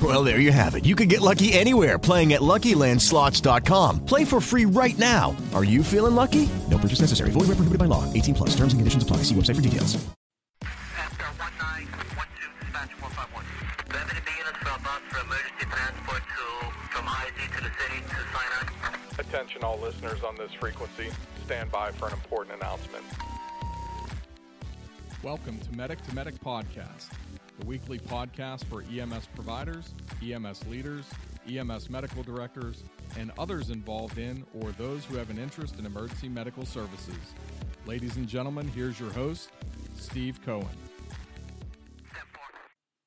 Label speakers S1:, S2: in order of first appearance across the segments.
S1: Well, there you have it. You can get lucky anywhere playing at LuckyLandSlots.com. Play for free right now. Are you feeling lucky? No purchase necessary. Void where prohibited by law. 18 plus. Terms and conditions apply. See website for details.
S2: After 1912 dispatch 451. Revenue units for bus for emergency transport to from IZ to the city to Sinai.
S3: Attention all listeners on this frequency. Stand by for an important announcement.
S4: Welcome to Medic to Medic Podcast, the weekly podcast for EMS providers, EMS leaders, EMS medical directors, and others involved in or those who have an interest in emergency medical services. Ladies and gentlemen, here's your host, Steve Cohen.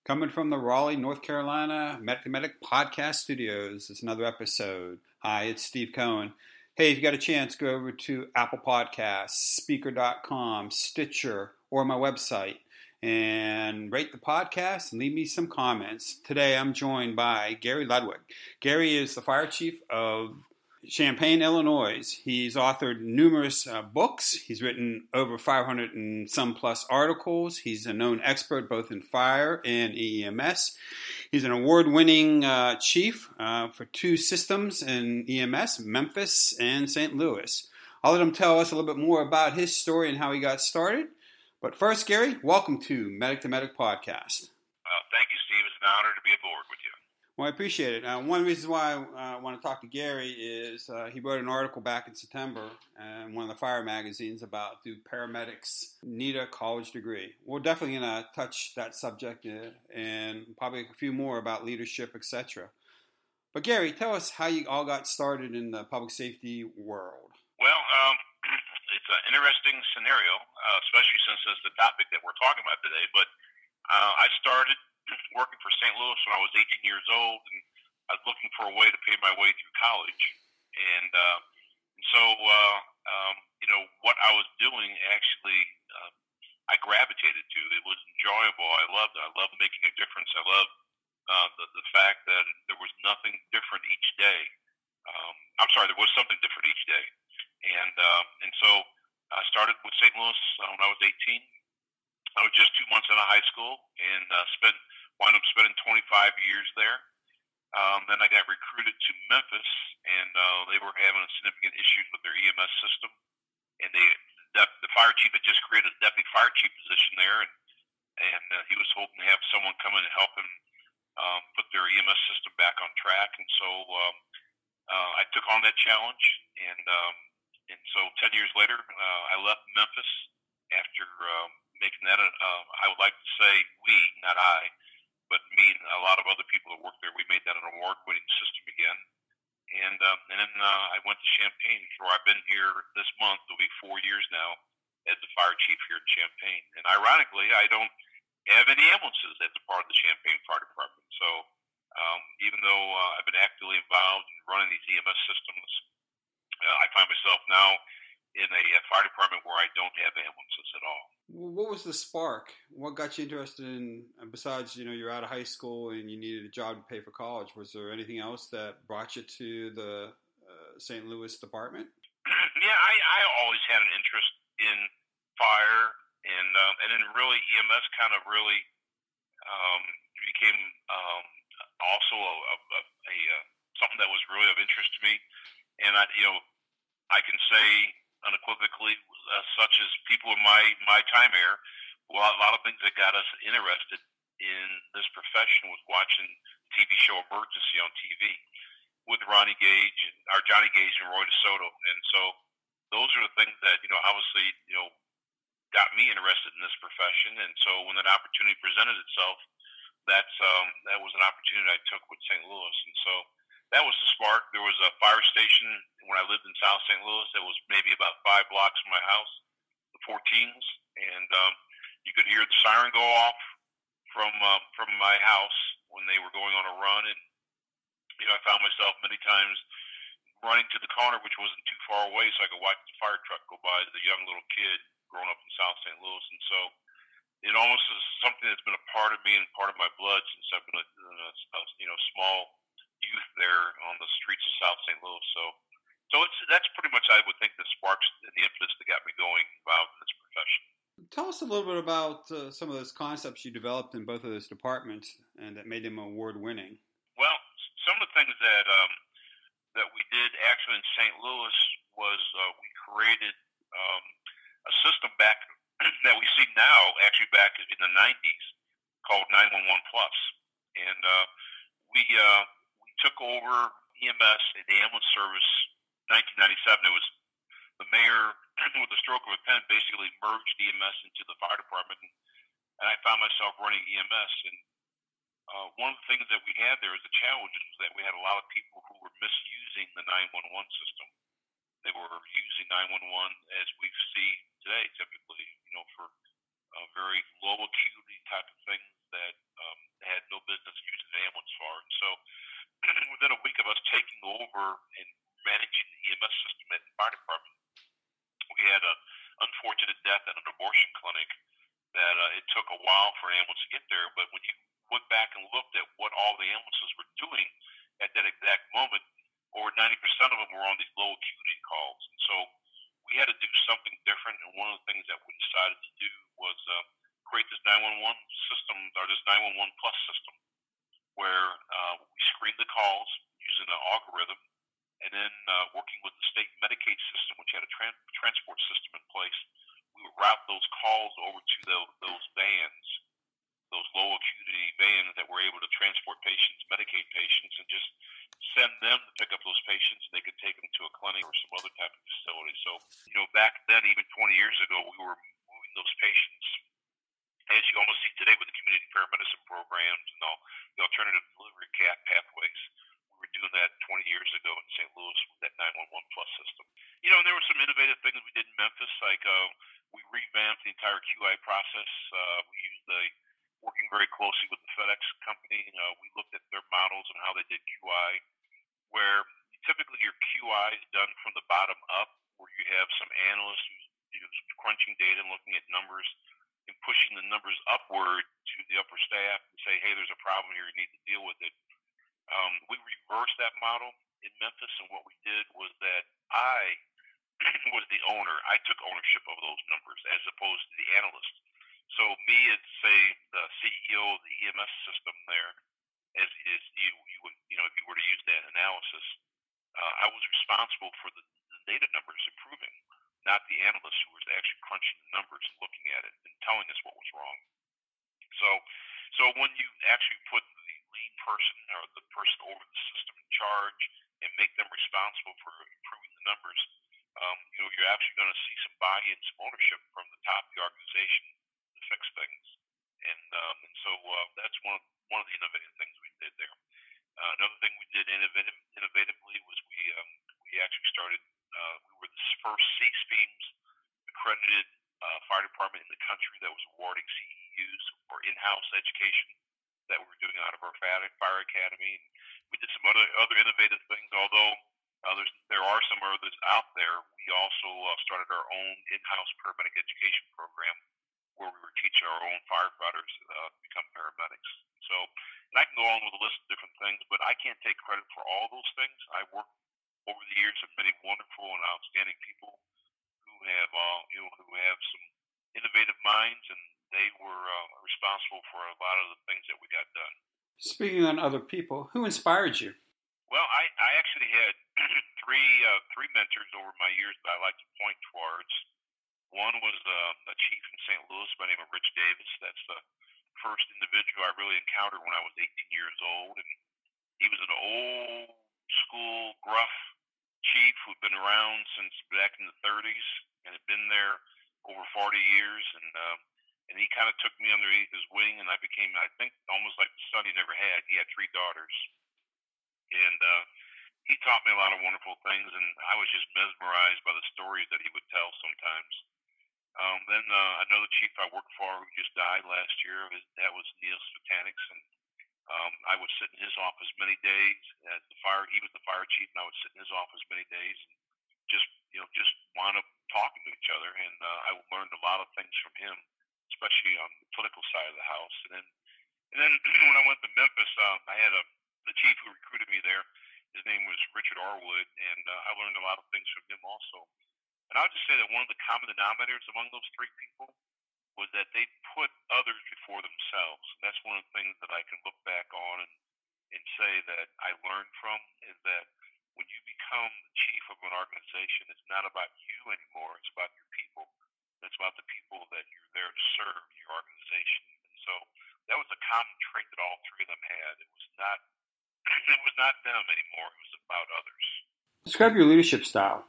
S5: Coming from the Raleigh, North Carolina Medic to Medic Podcast Studios, it's another episode. Hi, it's Steve Cohen. Hey, if you got a chance, go over to Apple Podcasts, Spreaker.com, Stitcher, or my website and rate the podcast and leave me some comments. Today I'm joined by Gary Ludwig. Gary is the fire chief of Champaign, Illinois. He's authored numerous uh, books. He's written over 500 and some plus articles. He's a known expert both in fire and EMS. He's an award winning uh, chief uh, for two systems in EMS, Memphis and St. Louis. I'll let him tell us a little bit more about his story and how he got started. But first, Gary, welcome to Medic to Medic Podcast.
S6: Uh, thank you, Steve. It's an honor to be aboard with you.
S5: Well, I appreciate it. Uh, one of the reasons why I uh, want to talk to Gary is uh, he wrote an article back in September in one of the fire magazines about do paramedics need a college degree? We're definitely going to touch that subject uh, and probably a few more about leadership, etc. But Gary, tell us how you all got started in the public safety world.
S6: Well, um, an interesting scenario, uh, especially since it's the topic that we're talking about today. But uh, I started working for St. Louis when I was 18 years old, and I was looking for a way to pay my way through college. And, uh, and so, uh, um, you know, what I was doing actually, uh, I gravitated to. It was enjoyable. I loved it. I loved making a difference. I loved uh, the, the fact that there was nothing different each day. Um, I'm sorry, there was something different each day. And, uh, and so I started with St. Louis uh, when I was 18. I was just two months out of high school and uh, spent wound up spending 25 years there. Um, then I got recruited to Memphis, and uh, they were having a significant issues with their EMS system. And they, the, the fire chief had just created a deputy fire chief position there, and and uh, he was hoping to have someone come in and help him um, put their EMS system back on track. And so um, uh, I took on that challenge, and um, and so 10 years later, uh, I left Memphis after um, making that. Uh, I would like to say we, not I, but me and a lot of other people that worked there, we made that an award-winning system again. And um, and then uh, I went to Champaign, where I've been here this month. It'll be four years now as the fire chief here in Champaign. And ironically, I don't have any ambulances as a part of the Champaign Fire Department. So um, even though uh, I've been actively involved in running these EMS systems, uh, I find myself now in a, a fire department where I don't have ambulances at all.
S5: What was the spark? What got you interested in, besides, you know, you're out of high school and you needed a job to pay for college, was there anything else that brought you to the uh, St. Louis department?
S6: yeah, I, I always had an interest in fire and um, and then really EMS kind of really um, became um, also a, a, a, a uh, something that was really of interest to me, and I you know I can say unequivocally, uh, such as people in my my time here, well, a lot of things that got us interested in this profession was watching TV show Emergency on TV with Ronnie Gage and or Johnny Gage and Roy DeSoto, and so those are the things that you know obviously you know got me interested in this profession, and so when that opportunity presented itself, that's um, that was an opportunity I took with St. Louis, and so that was the spark. There was a fire station when I lived in South St. Louis that was maybe about five blocks from my house, the 14s, and um, you could hear the siren go off from uh, from my house when they were going on a run, and you know I found myself many times running to the corner, which wasn't too far away, so I could watch the fire truck go by as a young little kid growing up in South St. Louis, and so it almost is something that's been a part of me and part of my blood since I've been a, a, a you know small youth there on the streets of South St. Louis. So, so it's that's pretty much I would think the sparks and the impetus that got me going involved in this profession.
S5: Tell us a little bit about uh, some of those concepts you developed in both of those departments and that made them award winning.
S6: Well, some of the things that um, that we did actually in St. Louis was uh, we created um, a system back that we see now, actually back in the '90s, called 911 Plus, and uh, we uh, took over EMS and the ambulance service 1997. It was the mayor, with the stroke of a pen, basically merged EMS into the fire department, and I found myself running EMS. And uh, one of the things that we had there as a challenge that we had a lot of people who were misusing the 911 system. They were using 911 as we see today, typically, you know, for uh, very low acuity type of things that um, had no business using an ambulance for. And so within a week of us taking over and managing the EMS system at the fire department, we had an unfortunate death at an abortion clinic that uh, it took a while for an ambulance to get there. But when you went back and looked at what all the ambulances were doing at that exact moment, over 90% of them were on these low acuity calls. And so we had to do something different. And one of the things that we decided to do was uh, create this 911 system, or this 911 plus system, where uh, we screen the calls using an algorithm, and then uh, working with the state Medicaid system, which had a tran- transport system in place, we would route those calls over to the, those vans, those low acuity vans that were able to transport patients, Medicaid patients, and just send them to pick up those patients, and they could take them to a clinic or some other type of facility. So, you know, back then, even 20 years ago, we were moving those patients as you almost see today with the community paramedicine programs and all the alternative delivery pathways. We were doing that 20 years ago in St. Louis with that 911 Plus system. You know, there were some innovative things we did in Memphis, like uh, we revamped the entire QI process. Uh, we used the working very closely with the FedEx company. Uh, we looked at their models and how they did QI, where typically your QI is done from the bottom up, where you have some analyst who's, who's crunching data and looking at numbers and pushing the numbers upward to the upper staff and say, hey, there's a problem here, you need to deal with it. Um, we reversed that model in Memphis, and what we did was that I was the owner. I took ownership of those numbers as opposed to the analyst. So me as say the CEO of the EMS system there, as is you you would you know if you were to use that analysis, uh, I was responsible for the, the data numbers improving not the analyst who was actually crunching the numbers and looking at it and telling us what was wrong. So, so when you actually put the lead person or the person over the system in charge and make them responsible for improving the numbers, um, you know, you're actually going to see some buy-in, some ownership from the top of the organization to fix things. And um, and so uh, that's one of one of the innovative things we did there. Uh, another thing we did innovative, innovatively was we um, we actually started uh, we were the first CECBEMS accredited uh, fire department in the country that was awarding CEUs for in-house education that we were doing out of our fire academy. And we did some other other innovative things, although uh, there are some others out there. We also uh, started our own in-house paramedic education program where we were teaching our own firefighters uh, to become paramedics. So, and I can go on with a list of different things, but I can't take credit for all those things. I worked over the years of many wonderful and outstanding people who have uh, you know who have some innovative minds, and they were uh, responsible for a lot of the things that we got done.
S5: Speaking on other people, who inspired you?
S6: Well, I, I actually had three uh, three mentors over my years that I like to point towards. One was uh, a chief in St. Louis by the name of Rich Davis. That's the first individual I really encountered when I was 18 years old, and he was an old school gruff chief who'd been around since back in the 30s and had been there over 40 years, and uh, and he kind of took me underneath his wing, and I became, I think, almost like the son he never had. He had three daughters, and uh, he taught me a lot of wonderful things, and I was just mesmerized by the stories that he would tell sometimes. Um, then uh, another chief I worked for who just died last year, that was Neil Svetanics, and um, I would sit in his office many days as the fire. He was the fire chief, and I would sit in his office many days and just you know just wind up talking to each other, and uh, I learned a lot of things from him, especially on the political side of the house. And then and then when I went to Memphis, uh, I had a the chief who recruited me there. His name was Richard Arwood, and uh, I learned a lot of things from him also. And I would just say that one of the common denominators among those three people was that they put others before themselves. And that's one of the things that I can look back on and, and say that I learned from is that when you become the chief of an organization, it's not about you anymore. It's about your people. It's about the people that you're there to serve in your organization. And so that was a common trait that all three of them had. It was not it was not them anymore. It was about others.
S5: Describe your leadership style.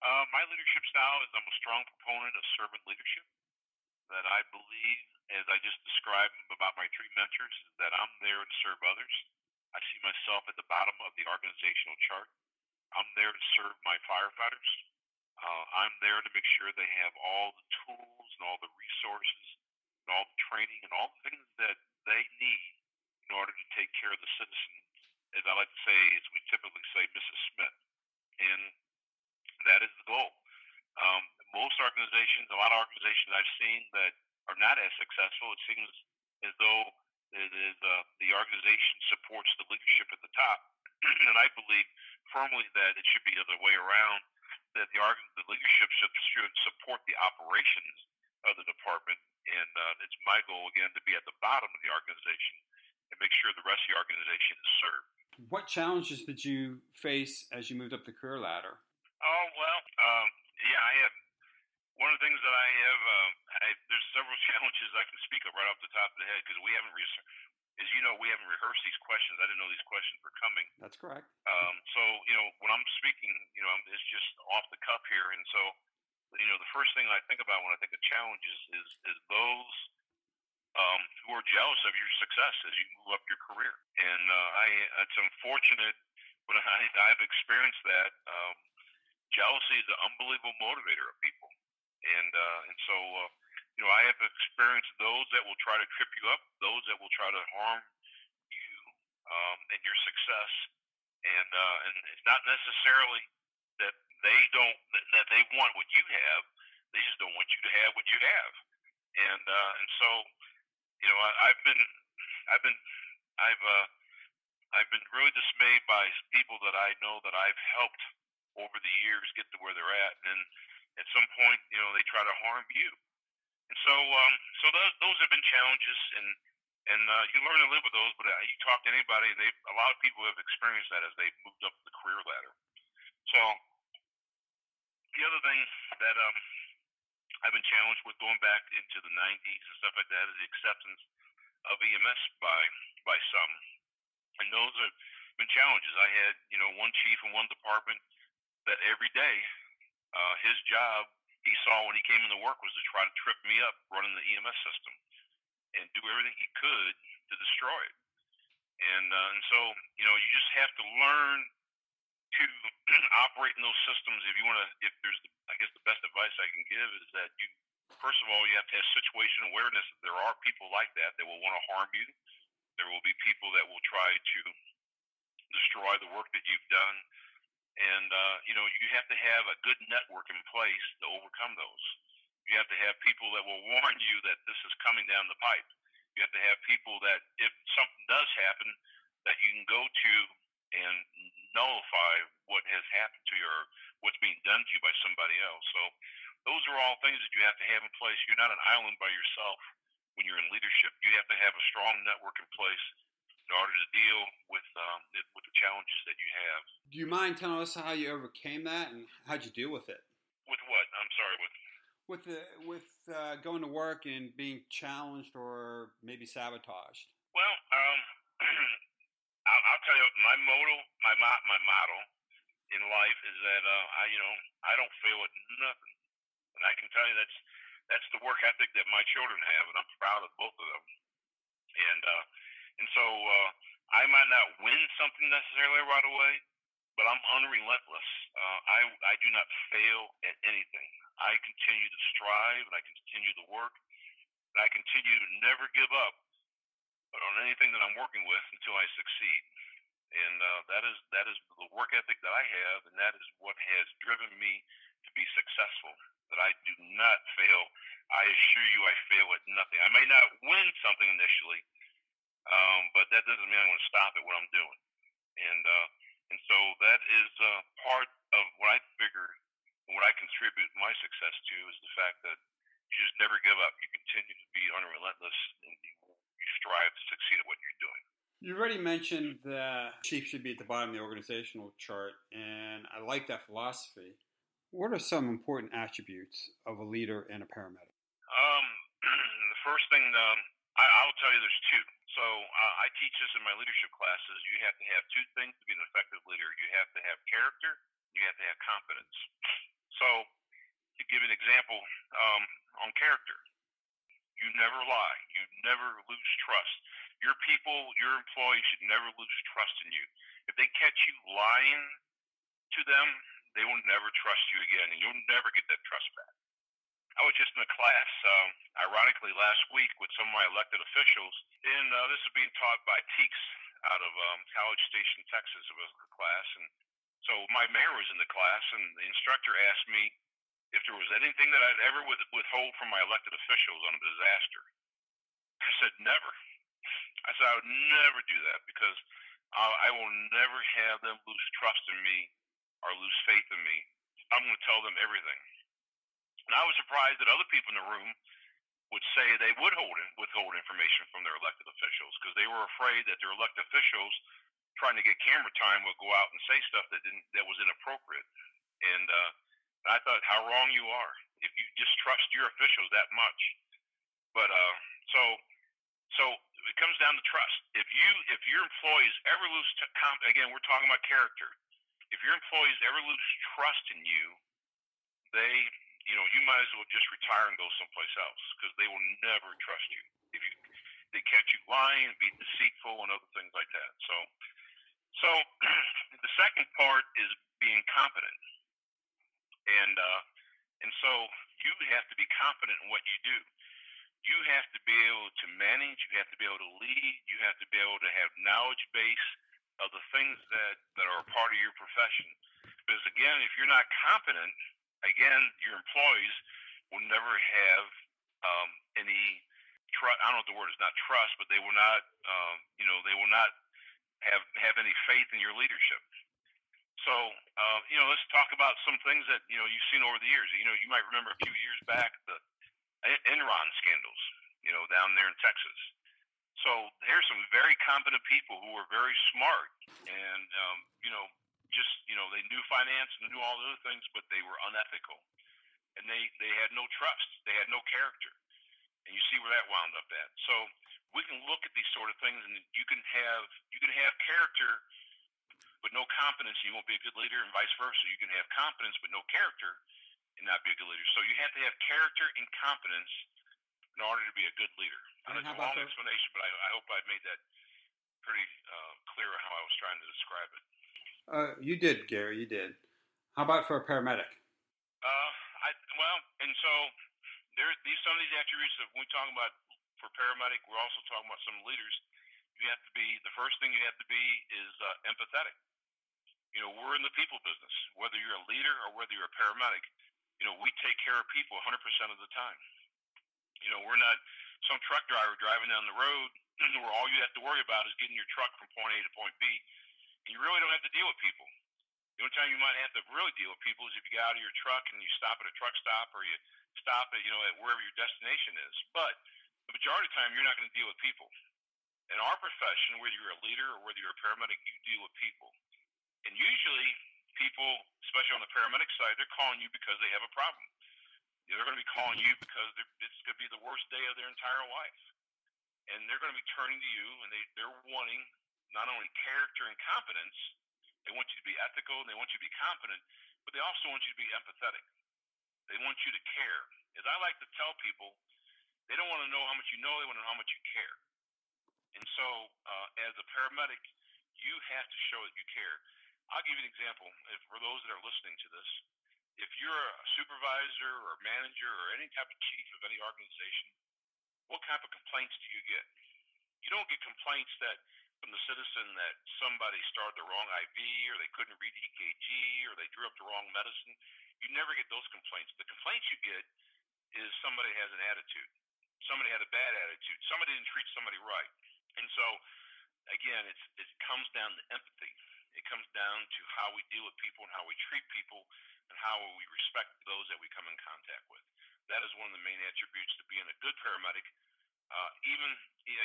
S6: Uh, my leadership style is I'm a strong proponent of servant leadership. That I believe, as I just described about my three mentors, is that I'm there to serve others. I see myself at the bottom of the organizational chart. I'm there to serve my firefighters. Uh, I'm there to make sure they have all the tools and all the resources and all the training and all the things that they need in order to take care of the citizen, as I like to say, as we typically say, Mrs. Smith. And that is the goal. Um, most organizations, a lot of organizations I've seen that are not as successful, it seems as though it is uh, the organization supports the leadership at the top, and I believe firmly that it should be the other way around. That the the leadership should, should support the operations of the department, and uh, it's my goal again to be at the bottom of the organization and make sure the rest of the organization is served.
S5: What challenges did you face as you moved up the career ladder?
S6: Oh well, um, yeah, I have. One of the things that I have, uh, I, there's several challenges I can speak of right off the top of the head because we haven't, re- as you know, we haven't rehearsed these questions. I didn't know these questions were coming.
S5: That's correct.
S6: Um, so you know, when I'm speaking, you know, it's just off the cuff here, and so you know, the first thing I think about when I think of challenges is is those um, who are jealous of your success as you move up your career. And uh, I, it's unfortunate, but I, I've experienced that. Um, jealousy is an unbelievable motivator of people, and uh, and so uh, you know I have experienced those that will try to trip you up, those that will try to harm you um, and your success, and uh, and it's not necessarily that they don't that, they want what you have, they just don't want you to have what you have, and uh, and so you know I, I've been I've been I've uh, I've been really dismayed by people that I know that I've helped over the years get to where they're at, and at some point, you know, they try to harm you. And so, um, so those those have been challenges, and and uh, you learn to live with those. But uh, you talk to anybody, they a lot of people have experienced that as they've moved up the career ladder. So the other thing that um, I've been challenged with going back into the '90s and stuff like that is the acceptance of EMS by by some, and those have been challenges. I had you know one chief in one department that every day uh, his job he saw when he came into work was to try to trip me up running the EMS system and do everything he could to destroy it. And uh, and so you know you just have to learn to operate in those systems if you want to. If there's, I guess the best advice I can give is that you first of all you have to have situation awareness that there are people like that that will want to harm you. There will be people that will try to destroy the work that you've done and uh, you know you have to have a good network in place to overcome those. You have to have people that will warn you that this is coming down the pipe. You have to have people that, if something does happen, that you can go to and nullify what has happened to you or what's being done to you by somebody else. So those are all things that you have to have in place. You're not an island by yourself when you're in leadership. You have to have a strong network in place in order to deal with um, with the challenges that you have.
S5: Do you mind telling us how you overcame that and how'd you deal with it?
S6: With what? I'm sorry. With
S5: with the with uh, going to work and being challenged or maybe sabotaged.
S6: Well, um, I'll, I'll, tell you my motto, my my model in life is that uh, I you know I don't fail at nothing, and I can tell you that's that's the work ethic that my children have, and I'm proud of both of them. And uh, and so uh, I might not win something necessarily right away, but I'm unrelentless. Uh, I I do not fail at anything. I continue to strive and I continue to work. And I continue to never give up on anything that I'm working with until I succeed. And uh, that is that is the work ethic that I have, and that is what has driven me to be successful. That I do not fail. I assure you, I fail at nothing. I may not win something initially, um, but that doesn't mean I'm going to stop at what I'm doing. And uh, and so that is uh, part of what I figure what I contribute my success to is the fact that you just never give up. You continue to be unrelentless and you, strive to succeed at what you're doing.
S5: You already mentioned that chief should be at the bottom of the organizational chart, and I like that philosophy. What are some important attributes of a leader and a paramedic?
S6: Um, the first thing um, I, I'll tell you, there's two. So uh, I teach this in my leadership classes. You have to have two things to be an effective leader. You have to have character. You have to have competence. So, to give an example um, on character, you never lie. You never lose trust. Your people, your employees should never lose trust in you. If they catch you lying to them, they will never trust you again, and you'll never get that trust back. I was just in a class, um, ironically, last week with some of my elected officials, and uh, this is being taught by TEEX out of um, College Station, Texas. Was a class, and so my mayor was in the class, and the instructor asked me if there was anything that I'd ever withhold from my elected officials on a disaster. I said never. I said I would never do that because I will never have them lose trust in me or lose faith in me. I'm going to tell them everything. And I was surprised that other people in the room would say they would hold withhold information from their elected officials because they were afraid that their elected officials trying to get camera time would go out and say stuff that didn't that was inappropriate. And uh, I thought how wrong you are if you just trust your officials that much. But uh, so so it comes down to trust. If you if your employees ever lose t- comp- again, we're talking about character. If your employees ever lose trust in you, they you know you might as well just retire and go someplace else because they will never trust you if you they catch you lying, and be deceitful, and other things like that. So so the second part is being competent, and uh, and so you have to be competent in what you do. You have to be able to manage. You have to be able to lead. You have to be able to have knowledge base of the things that that are a part of your profession. Because again, if you're not competent, again, your employees will never have um, any trust. I don't know if the word is not trust, but they will not. Um, you know, they will not have have any faith in your leadership. So, uh, you know, let's talk about some things that you know you've seen over the years. You know, you might remember a few years back the Enron scandals. You know, down there in Texas. So here's some very competent people who were very smart, and um, you know, just you know, they knew finance and knew all the other things, but they were unethical, and they they had no trust. They had no character, and you see where that wound up at. So we can look at these sort of things, and you can have you can have character, but no competence, you won't be a good leader, and vice versa. You can have competence but no character, and not be a good leader. So you have to have character and competence in order to be a good leader. And That's a long explanation, but I, I, hope I made that pretty uh, clear how I was trying to describe it.
S5: Uh, you did, Gary. You did. How about for a paramedic?
S6: Uh, I well, and so there these some of these attributes that we talk about for paramedic, we're also talking about some leaders. You have to be the first thing you have to be is uh, empathetic. You know, we're in the people business. Whether you're a leader or whether you're a paramedic, you know, we take care of people 100% of the time. You know, we're not some truck driver driving down the road where all you have to worry about is getting your truck from point A to point B. You really don't have to deal with people The only time you might have to really deal with people is if you get out of your truck and you stop at a truck stop or you stop at you know at wherever your destination is. But the majority of the time, you're not going to deal with people. In our profession, whether you're a leader or whether you're a paramedic, you deal with people. And usually, people, especially on the paramedic side, they're calling you because they have a problem. They're going to be calling you because it's going to be the worst day of their entire life. And they're going to be turning to you and they, they're wanting not only character and competence, they want you to be ethical and they want you to be competent, but they also want you to be empathetic. They want you to care. As I like to tell people, they don't want to know how much you know, they want to know how much you care. And so, uh, as a paramedic, you have to show that you care. I'll give you an example. If, for those that are listening to this, if you're a supervisor or a manager or any type of chief of any organization, what type of complaints do you get? You don't get complaints that from the citizen that somebody started the wrong IV or they couldn't read EKG or they drew up the wrong medicine. You never get those complaints. The complaints you get is somebody has an attitude. Somebody had a bad attitude. Somebody didn't treat somebody right. And so, again, it's, it comes down to empathy. It comes down to how we deal with people and how we treat people and how we respect those that we come in contact with. That is one of the main attributes to being a good paramedic. Uh, even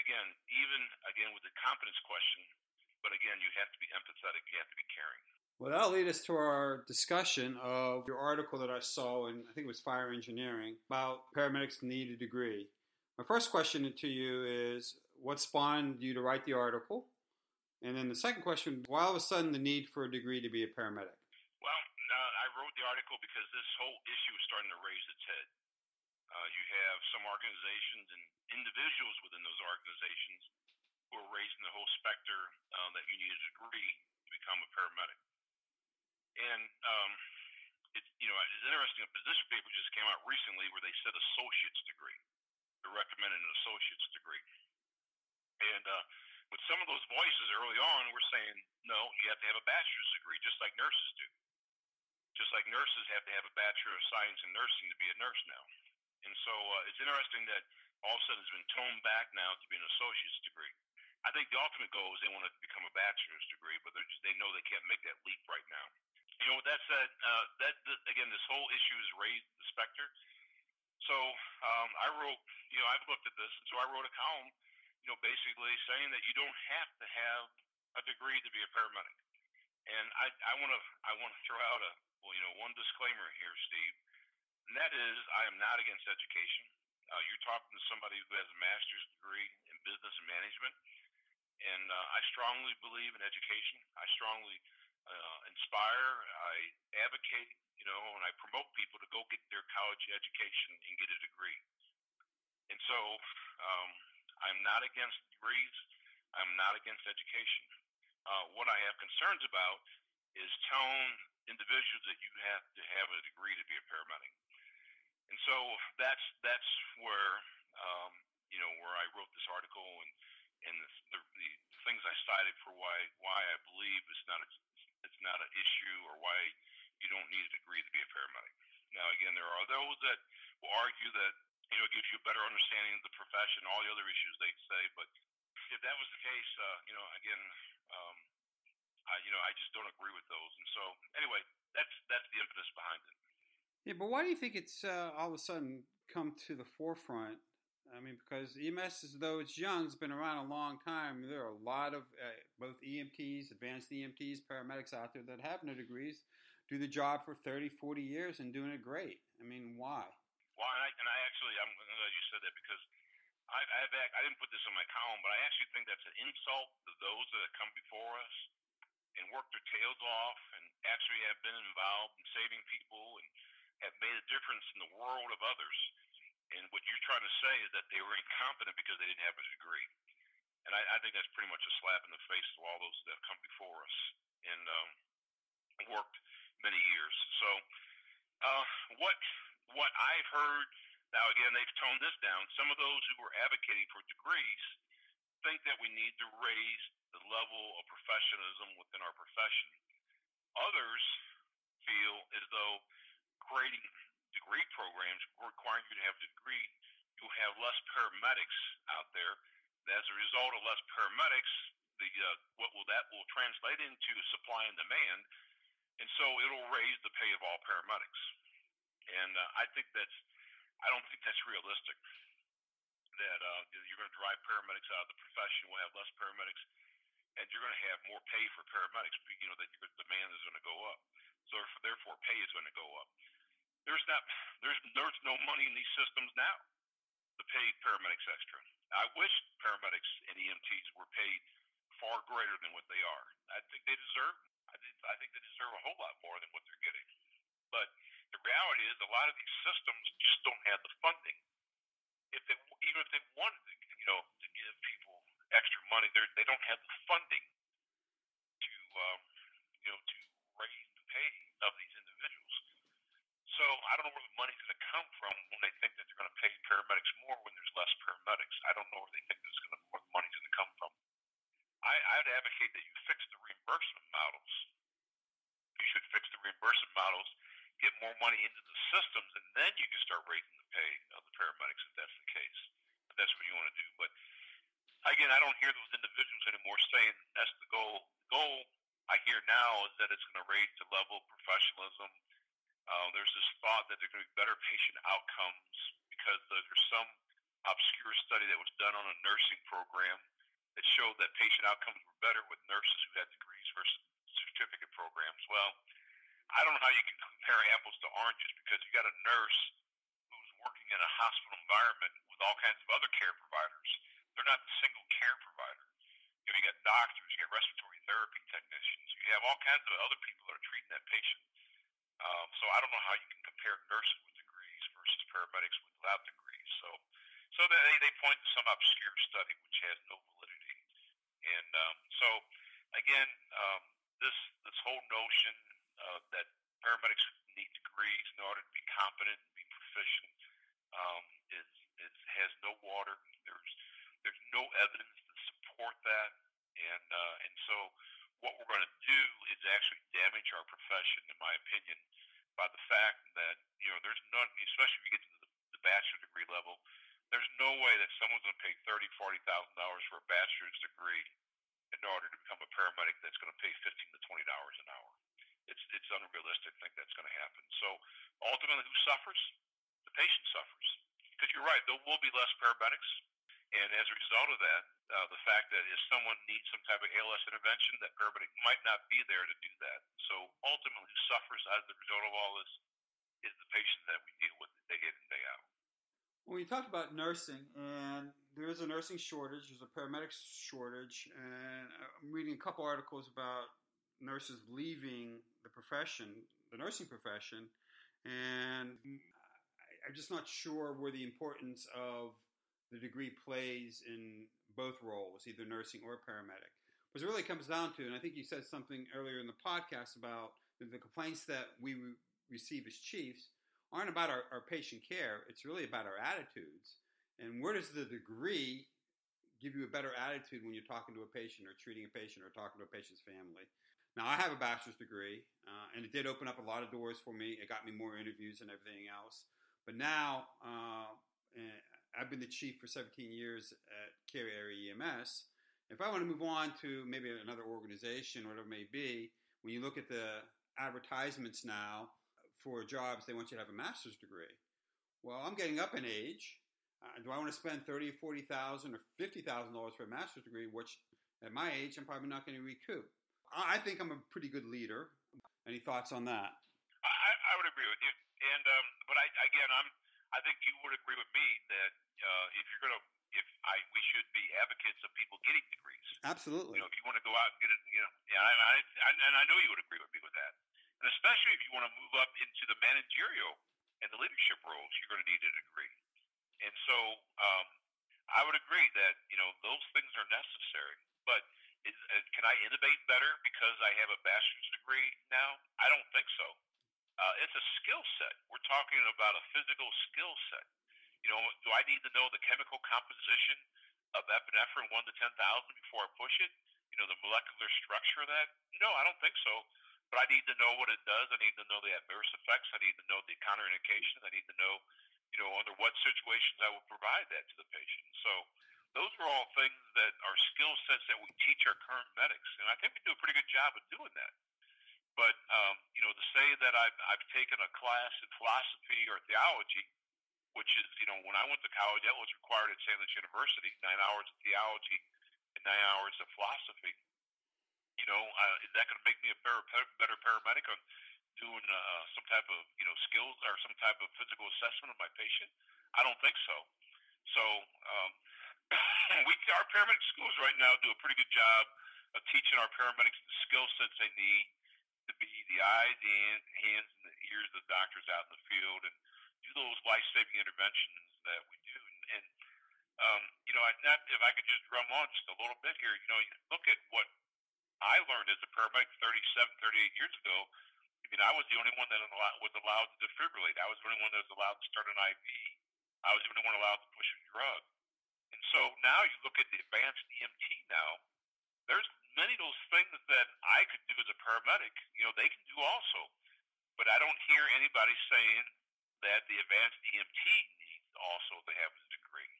S6: again, even again with the competence question, but again, you have to be empathetic. You have to be caring.
S5: Well, that'll lead us to our discussion of your article that I saw in, I think it was Fire Engineering, about paramedics need a degree. My first question to you is what spawned you to write the article? And then the second question, why all of a sudden the need for a degree to be a paramedic?
S6: Well, uh, I wrote the article because this whole issue is starting to raise its head. Uh, you have some organizations and individuals within those organizations who are raising the whole specter uh, that you need a degree to become a paramedic. And um, it's you know it's interesting. A position paper just came out recently where they said associate's degree. They're recommending an associate's degree. And uh, with some of those voices early on, we're saying no, you have to have a bachelor's degree, just like nurses do. Just like nurses have to have a bachelor of science in nursing to be a nurse now. And so uh, it's interesting that all of a sudden it's been toned back now to be an associate's degree. I think the ultimate goal is they want to become a bachelor's degree, but they're just they know they can't make that leap right now. You know, with that said, uh, that again, this whole issue has raised the specter. So um, I wrote, you know, I've looked at this, and so I wrote a column, you know, basically saying that you don't have to have a degree to be a paramedic. And I, I want to, I want to throw out a, well, you know, one disclaimer here, Steve, and that is I am not against education. Uh, you're talking to somebody who has a master's degree in business and management, and uh, I strongly believe in education. I strongly uh, inspire, I advocate, you know, and I promote people to go get their college education and get a degree. And so um, I'm not against degrees. I'm not against education. Uh, what I have concerns about is telling individuals that you have to have a degree to be a paramedic. And so that's that's where um, you know where I wrote this article and and the, the, the things I cited for why why I believe it's not a, it's not an issue or why you don't need a degree to be a paramedic. Now again, there are those that will argue that you know it gives you a better understanding of the profession, all the other issues they say. But if that was the case, uh, you know, again, um, I, you know, I just don't agree with those. And so, anyway, that's that's the impetus behind it.
S5: Yeah, but why do you think it's uh, all of a sudden come to the forefront? I mean, because EMS, as though it's young, has been around a long time. There are a lot of uh, both EMTs, advanced EMTs, paramedics out there that have no degrees, do the job for 30, 40 years and doing it great. I mean, why?
S6: Well, and I, and I actually, I'm glad you said that because I, I, I didn't put this in my column, but I actually think that's an insult to those that have come before us and worked their tails off and actually have been involved in saving people and have made a difference in the world of others. And what you're trying to say is that they were incompetent because they didn't have a degree. And I, I think that's pretty much a slap in the face to all those that have come before us and um, worked many years. So uh, what what I've heard now again they've toned this down. Some of those who were advocating for degrees think that we need to raise the level of professionalism within our profession. Others feel as though creating degree programs requiring you to have a degree, you'll have less paramedics out there. As a result of less paramedics, the uh, what will that will translate into supply and demand. and so it'll raise the pay of all paramedics. And uh, I think that's, I don't think that's realistic. That uh, you're going to drive paramedics out of the profession. We'll have less paramedics, and you're going to have more pay for paramedics. You know that your demand is going to go up, so therefore pay is going to go up. There's not, there's there's no money in these systems now to pay paramedics extra. I wish paramedics and EMTs were paid far greater than what they are. I think they deserve. I think I think they deserve a whole lot more than what they're getting. But the reality is, a lot of these systems just don't have the funding. If they even if they wanted to, you know, to give people extra money, they they don't have the funding to, um, you know, to raise the pay of these. So I don't know where the money's going to come from when they think that they're going to pay paramedics more when there's less paramedics. I don't know where they think there's going to where the money's going to come from. I, I'd advocate that you fix the reimbursement models. You should fix the reimbursement models, get more money into the systems, and then you can start raising the pay of the paramedics if that's the case. If that's what you want to do. But again, I don't hear those individuals anymore saying that's the goal. The goal I hear now is that it's going to raise the level of professionalism. Uh, there's this thought that there's going to be better patient outcomes because there's some obscure study that was done on a nursing program that showed that patient outcomes were better with nurses who had degrees versus certificate programs. Well, I don't know how you can compare apples to oranges because you got a nurse who's working in a hospital environment with all kinds of other care providers. They're not the single care provider. You know, you got doctors, you got respiratory therapy technicians, you have all kinds of other people that are treating that patient. Um, so I don't know how you can compare nurses with degrees versus paramedics without degrees. So, so they they point to some obscure study which has no validity. And um, so, again, um, this this whole notion uh, that paramedics need degrees in order to be competent and be proficient um, is, is has no water. There's there's no evidence to support that, and uh, and so what we're going to do is actually damage our profession, in my opinion, by the fact that you know there's none, especially if you get to the, the bachelor degree level, there's no way that someone's going to pay thirty, forty thousand dollars for a bachelor's degree in order to become a paramedic that's going to pay fifteen to twenty dollars an hour. It's it's unrealistic to think that's going to happen. So ultimately, who suffers? The patient suffers because you're right. There will be less paramedics, and as a result of that, uh, the fact that if someone needs some type of ALS intervention, that paramedic might not be there to do that. So ultimately, who suffers as a result of all this is the patient that we deal with day in and day out.
S5: When we talk about nursing, and there is a nursing shortage, there's a paramedic shortage, and I'm reading a couple articles about nurses leaving the profession, the nursing profession, and I'm just not sure where the importance of the degree plays in both roles, either nursing or paramedic. But it really comes down to, and I think you said something earlier in the podcast about the complaints that we re- receive as chiefs aren't about our, our patient care, it's really about our attitudes. And where does the degree give you a better attitude when you're talking to a patient or treating a patient or talking to a patient's family? Now, I have a bachelor's degree, uh, and it did open up a lot of doors for me. It got me more interviews and everything else. But now, uh, I've been the chief for 17 years at Cary Area EMS. If I want to move on to maybe another organization, whatever it may be, when you look at the advertisements now for jobs, they want you to have a master's degree. Well, I'm getting up in age. Uh, do I want to spend thirty, forty thousand, or fifty thousand dollars for a master's degree? Which, at my age, I'm probably not going to recoup. I think I'm a pretty good leader. Any thoughts on that?
S6: I, I would agree with you, and um, but I, again, I'm. I think you would agree with me that uh, if you're going to, if I, we should be advocates of people getting degrees.
S5: Absolutely.
S6: You know, if you want to go out and get it, you know, yeah, I, I, I, and I know you would agree with me with that, and especially if you want to move up into the managerial and the leadership roles, you're going to need a degree. And so, um, I would agree that you know those things are necessary, but is, uh, can I innovate better because I have a bachelor's degree now? I don't think so. Uh, it's a skill set. We're talking about a physical skill set. You know, do I need to know the chemical composition of epinephrine one to ten thousand before I push it? You know, the molecular structure of that? No, I don't think so. But I need to know what it does. I need to know the adverse effects. I need to know the counterindications. I need to know, you know, under what situations I will provide that to the patient. So those are all things that are skill sets that we teach our current medics, and I think we do a pretty good job of doing that. But um, you know, to say that I've I've taken a class in philosophy or theology, which is you know when I went to college that was required at St. Louis University, nine hours of theology and nine hours of philosophy. You know, uh, is that going to make me a better better paramedic on doing uh, some type of you know skills or some type of physical assessment of my patient? I don't think so. So um, we our paramedic schools right now do a pretty good job of teaching our paramedics the skill sets they need the eyes, the hands, and the ears of the doctors out in the field and do those life-saving interventions that we do. And, and um, you know, I, not if I could just drum on just a little bit here. You know, you look at what I learned as a paramedic 37, 38 years ago. I mean, I was the only one that was allowed to defibrillate. I was the only one that was allowed to start an IV. I was the only one allowed to push a drug. And so now you look at the advanced EMT now, there's many of those things that I could do as a paramedic, you know, they can do also. But I don't hear anybody saying that the advanced EMT needs also to have a degree.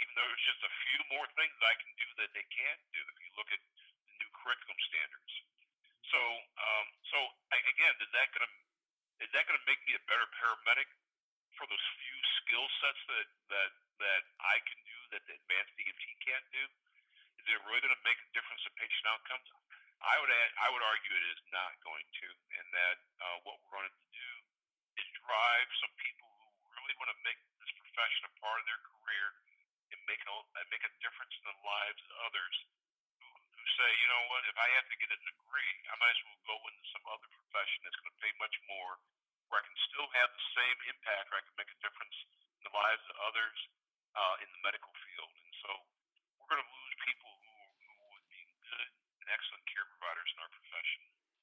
S6: Even though there's just a few more things I can do that they can't do if you look at the new curriculum standards. So, um, so again, is that going to is that going to make me a better paramedic for those few skill sets that that that I can do that the advanced EMT can't do? It really going to make a difference in patient outcomes? I would add, I would argue it is not going to, and that uh, what we're going to do is drive some people who really want to make this profession a part of their career and make a make a difference in the lives of others who, who say, you know what, if I have to get a degree, I might as well go into some other profession that's going to pay much more, where I can still have the same impact, where I can make a difference in the lives of others uh, in the medical field. And so we're going to lose people who, who would be good and excellent care providers in our profession.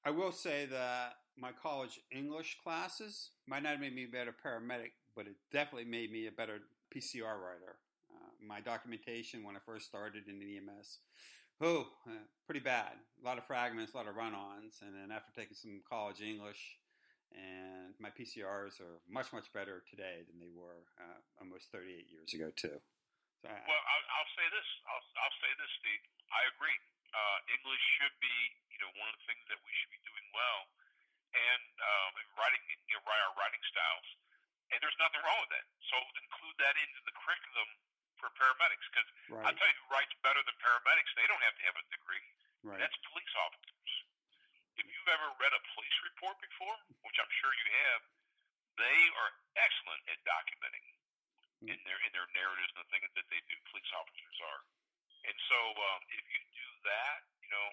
S5: I will say that my college English classes might not have made me a better paramedic, but it definitely made me a better PCR writer. Uh, my documentation when I first started in the EMS, oh, uh, pretty bad. A lot of fragments, a lot of run-ons, and then after taking some college English, and my PCRs are much much better today than they were uh, almost 38 years ago too.
S6: So I, well, I'll, I'll, say this. I'll, I'll, say this, Steve. I agree. Uh, English should be, you know, one of the things that we should be doing well, and um, writing, you know, write our writing styles. And there's nothing wrong with that. So include that into the curriculum for paramedics, because right. I'll tell you who writes better than paramedics. They don't have to have a degree. Right. That's police officers. If you've ever read a police report before, which I'm sure you have, they are excellent at documenting mm. in their in their narratives and the things that they do. Police officers are, and so um, if you do that, you know,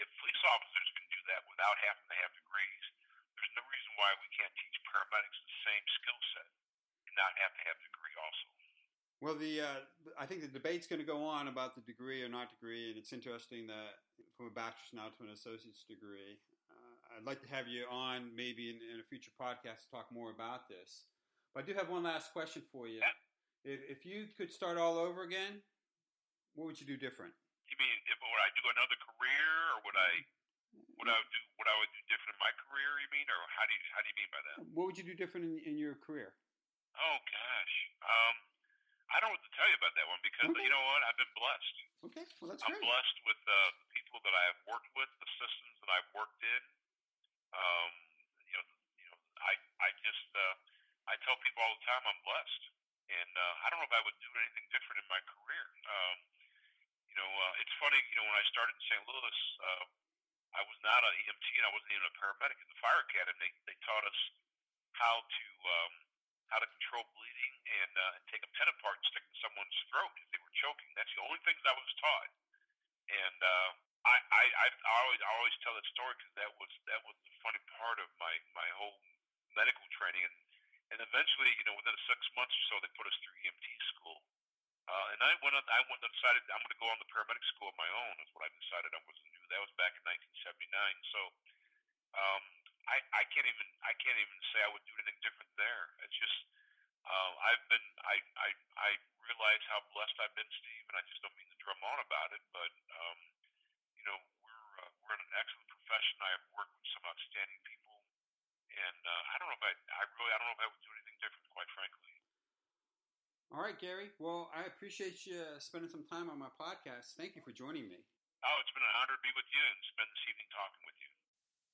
S6: if police officers can do that without having to have degrees, there's no reason why we can't teach paramedics the same skill set and not have to have a degree also.
S5: Well, the uh, I think the debate's going to go on about the degree or not degree, and it's interesting that from a bachelor's now to an associate's degree. Uh, I'd like to have you on maybe in, in, a future podcast to talk more about this. But I do have one last question for you.
S6: Yeah.
S5: If, if you could start all over again, what would you do different?
S6: You mean if, would I do another career, or would I would I do what I would do different in my career? You mean, or how do you how do you mean by that?
S5: What would you do different in, in your career?
S6: Oh gosh, um, I don't know what to tell you about that one because okay. you know what? I've been blessed.
S5: Okay, well that's
S6: I'm
S5: great.
S6: blessed with uh, the people that I have worked with, the systems that I've worked in. Um, you know, you know, I I just uh, I tell people all the time I'm blessed, and uh, I don't know if I would do anything different in my career. Um, you know, uh, it's funny. You know, when I started in St. Louis, uh, I was not an EMT and I wasn't even a paramedic. In the fire academy, they, they taught us how to um, how to control bleeding and, uh, take a pen apart and stick in someone's throat if they were choking. That's the only things I was taught. And uh, I, I, I always I always tell that story because that was that was the funny part of my my whole medical training. And and eventually, you know, within six months or so, they put us through EMT school. Uh, and I went up, I went and decided I'm going to go on the paramedic school of my own. Is what I decided I was going to do. That was back in 1979. So um, I, I can't even I can't even say I would do anything different there. It's just uh, I've been I, I I realize how blessed I've been, Steve, and I just don't mean to drum on about it, but um, you know we're uh, we're in an excellent profession. I have worked with some outstanding people, and uh, I don't know if I I really I don't know if I would do anything different, quite frankly.
S5: All right, Gary. Well, I appreciate you uh, spending some time on my podcast. Thank you for joining me.
S6: Oh, it's been an honor to be with you and spend this evening talking with you.